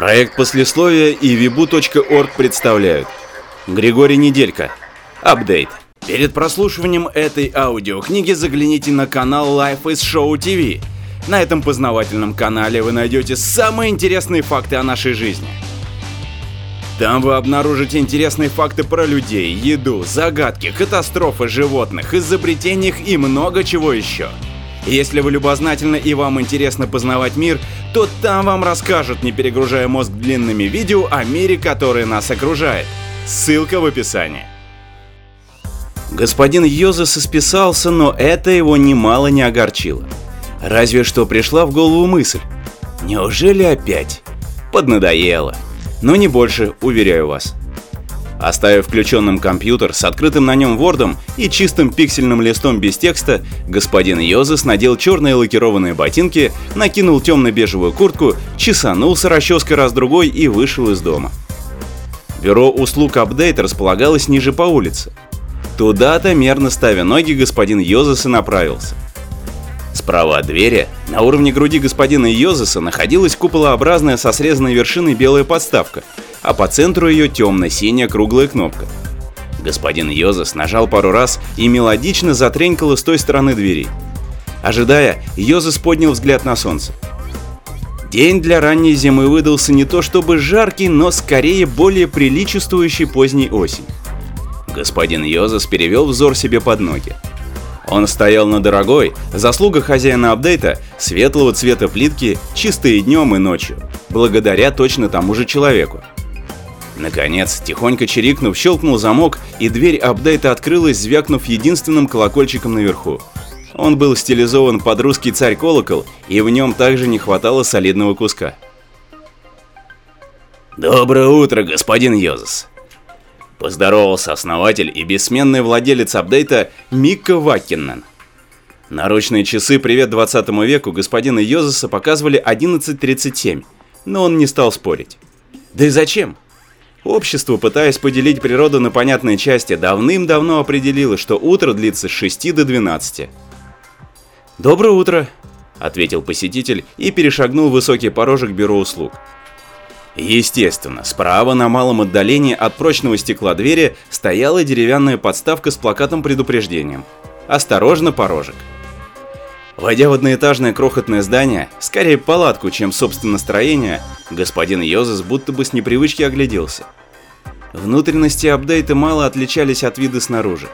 Проект послесловия и vibu.org представляют Григорий Неделька Апдейт Перед прослушиванием этой аудиокниги загляните на канал Life is Show TV. На этом познавательном канале вы найдете самые интересные факты о нашей жизни. Там вы обнаружите интересные факты про людей, еду, загадки, катастрофы животных, изобретениях и много чего еще. Если вы любознательны и вам интересно познавать мир, то там вам расскажут, не перегружая мозг длинными видео о мире, который нас окружает. Ссылка в описании. Господин Йозес исписался, но это его немало не огорчило. Разве что пришла в голову мысль. Неужели опять? Поднадоело. Но не больше, уверяю вас. Оставив включенным компьютер с открытым на нем вордом и чистым пиксельным листом без текста, господин Йозес надел черные лакированные ботинки, накинул темно-бежевую куртку, чесанулся расческой раз-другой и вышел из дома. Бюро услуг апдейт располагалось ниже по улице. Туда-то, мерно ставя ноги, господин Йозес и направился. Справа от двери, на уровне груди господина Йозеса, находилась куполообразная со срезанной вершиной белая подставка – а по центру ее темно-синяя круглая кнопка. Господин Йозес нажал пару раз и мелодично затренькало с той стороны двери. Ожидая, Йозес поднял взгляд на солнце. День для ранней зимы выдался не то чтобы жаркий, но скорее более приличествующий поздней осень. Господин Йозес перевел взор себе под ноги. Он стоял на дорогой, заслуга хозяина апдейта, светлого цвета плитки, чистые днем и ночью, благодаря точно тому же человеку. Наконец, тихонько чирикнув, щелкнул замок, и дверь апдейта открылась, звякнув единственным колокольчиком наверху. Он был стилизован под русский царь-колокол, и в нем также не хватало солидного куска. «Доброе утро, господин Йозес!» Поздоровался основатель и бессменный владелец апдейта Микко Ваккинен. Наручные часы «Привет 20 веку» господина Йозеса показывали 11.37, но он не стал спорить. Да и зачем? Общество, пытаясь поделить природу на понятные части, давным-давно определило, что утро длится с 6 до 12. «Доброе утро», — ответил посетитель и перешагнул высокий порожек бюро услуг. Естественно, справа на малом отдалении от прочного стекла двери стояла деревянная подставка с плакатом предупреждением. «Осторожно, порожек». Войдя в одноэтажное крохотное здание, скорее палатку, чем собственно строение, господин Йозес будто бы с непривычки огляделся. Внутренности апдейта мало отличались от вида снаружи.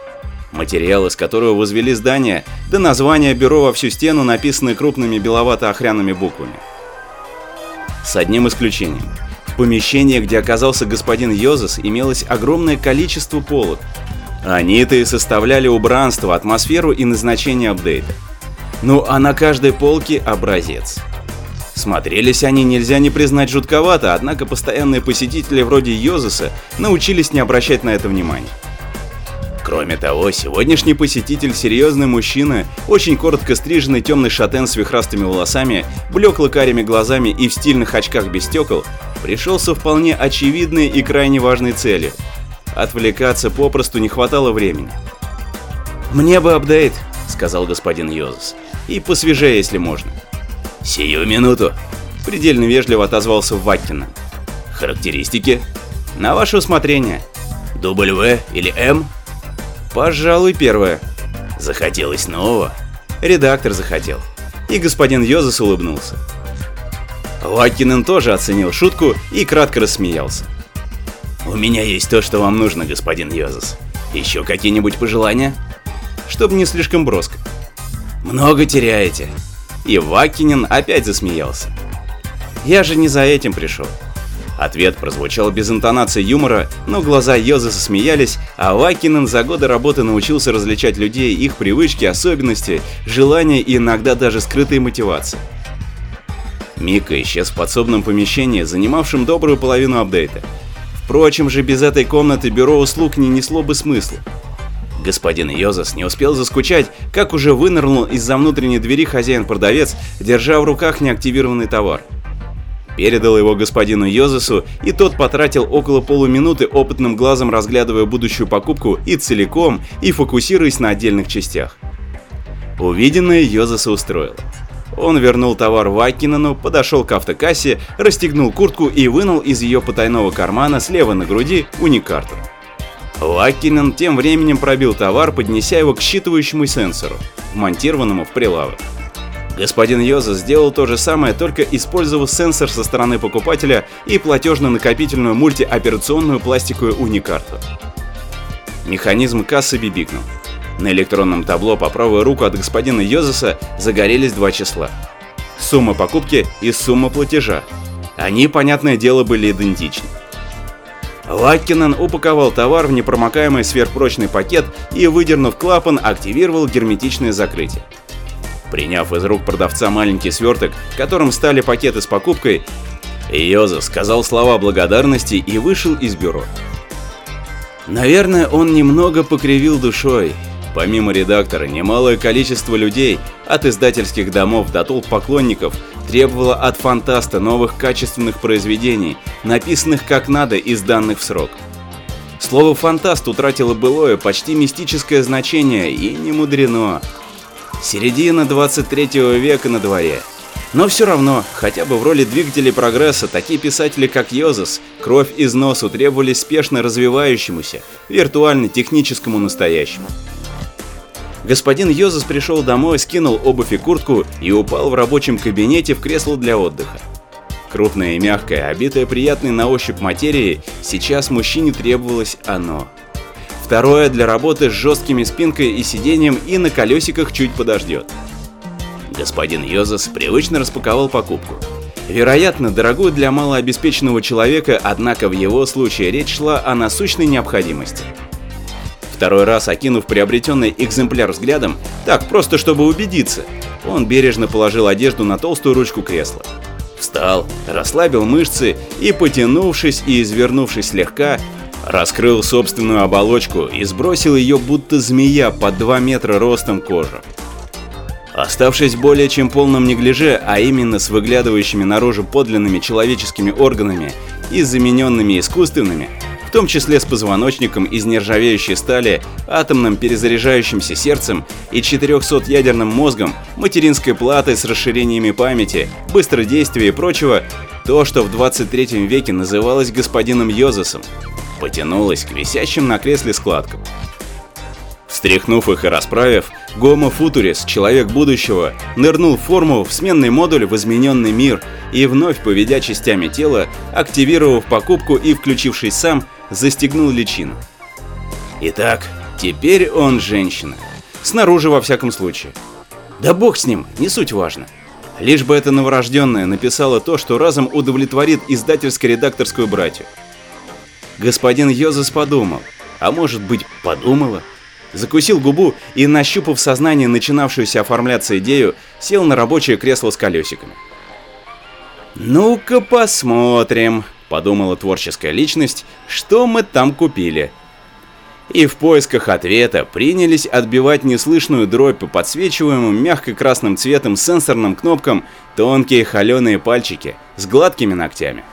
Материал, из которого возвели здание, да название бюро во всю стену написаны крупными беловато-охряными буквами. С одним исключением. В помещении, где оказался господин Йозес, имелось огромное количество полок. Они-то и составляли убранство, атмосферу и назначение апдейта. Ну а на каждой полке образец. Смотрелись они нельзя не признать жутковато, однако постоянные посетители вроде Йозеса научились не обращать на это внимания. Кроме того, сегодняшний посетитель серьезный мужчина, очень коротко стриженный темный шатен с вихрастыми волосами, блекло-карими глазами и в стильных очках без стекол, пришел со вполне очевидной и крайне важной целью. Отвлекаться попросту не хватало времени. «Мне бы апдейт», — сказал господин Йозес. «И посвежее, если можно». «Сию минуту», — предельно вежливо отозвался Ваттина. «Характеристики?» «На ваше усмотрение». «Дубль В или М?» «Пожалуй, первое». «Захотелось нового?» Редактор захотел. И господин Йозес улыбнулся. Ваккинен тоже оценил шутку и кратко рассмеялся. «У меня есть то, что вам нужно, господин Йозес. Еще какие-нибудь пожелания?» чтобы не слишком броско. «Много теряете». И Вакинин опять засмеялся. «Я же не за этим пришел». Ответ прозвучал без интонации юмора, но глаза Йоза смеялись, а Вакинен за годы работы научился различать людей, их привычки, особенности, желания и иногда даже скрытые мотивации. Мика исчез в подсобном помещении, занимавшем добрую половину апдейта. Впрочем же, без этой комнаты бюро услуг не несло бы смысла. Господин Йозас не успел заскучать, как уже вынырнул из-за внутренней двери хозяин-продавец, держа в руках неактивированный товар. Передал его господину Йозасу, и тот потратил около полуминуты опытным глазом разглядывая будущую покупку и целиком, и фокусируясь на отдельных частях. Увиденное Йозаса устроило. Он вернул товар Вакинену, подошел к автокассе, расстегнул куртку и вынул из ее потайного кармана слева на груди уникарту. Вакинен тем временем пробил товар, поднеся его к считывающему сенсору, вмонтированному в прилавок. Господин Йоза сделал то же самое, только использовав сенсор со стороны покупателя и платежно-накопительную мультиоперационную пластиковую уникарту. Механизм кассы бибикнул. На электронном табло по правую руку от господина Йозеса загорелись два числа. Сумма покупки и сумма платежа. Они, понятное дело, были идентичны. Лаккинен упаковал товар в непромокаемый сверхпрочный пакет и, выдернув клапан, активировал герметичное закрытие. Приняв из рук продавца маленький сверток, которым стали пакеты с покупкой, Йозеф сказал слова благодарности и вышел из бюро. Наверное, он немного покривил душой. Помимо редактора, немалое количество людей, от издательских домов до толп поклонников, требовало от фантаста новых качественных произведений, написанных как надо и сданных в срок. Слово «фантаст» утратило былое, почти мистическое значение, и не мудрено. Середина 23 века на дворе. Но все равно, хотя бы в роли двигателей прогресса, такие писатели, как Йозес, кровь из носу требовались спешно развивающемуся, виртуально-техническому настоящему. Господин Йозес пришел домой, скинул обувь и куртку и упал в рабочем кабинете в кресло для отдыха. Крупное и мягкое, обитое приятной на ощупь материей, сейчас мужчине требовалось оно – Второе для работы с жесткими спинкой и сиденьем и на колесиках чуть подождет. Господин Йозас привычно распаковал покупку. Вероятно, дорогую для малообеспеченного человека, однако в его случае речь шла о насущной необходимости. Второй раз окинув приобретенный экземпляр взглядом, так просто чтобы убедиться, он бережно положил одежду на толстую ручку кресла. Встал, расслабил мышцы и, потянувшись и извернувшись слегка, раскрыл собственную оболочку и сбросил ее будто змея под 2 метра ростом кожи. Оставшись более чем полном неглиже, а именно с выглядывающими наружу подлинными человеческими органами и замененными искусственными, в том числе с позвоночником из нержавеющей стали, атомным перезаряжающимся сердцем и 400-ядерным мозгом, материнской платой с расширениями памяти, быстродействия и прочего, то, что в 23 веке называлось господином Йозесом, потянулась к висящим на кресле складкам. Встряхнув их и расправив, Гомо Футурис, человек будущего, нырнул в форму в сменный модуль в измененный мир и вновь поведя частями тела, активировав покупку и включившись сам, застегнул личину. Итак, теперь он женщина. Снаружи во всяком случае. Да бог с ним, не суть важно. Лишь бы эта новорожденная написала то, что разом удовлетворит издательско-редакторскую братью. Господин Йозес подумал, а может быть подумала, закусил губу и, нащупав сознание начинавшуюся оформляться идею, сел на рабочее кресло с колесиками. «Ну-ка посмотрим», — подумала творческая личность, — «что мы там купили». И в поисках ответа принялись отбивать неслышную дробь по подсвечиваемым мягко-красным цветом сенсорным кнопкам тонкие холеные пальчики с гладкими ногтями.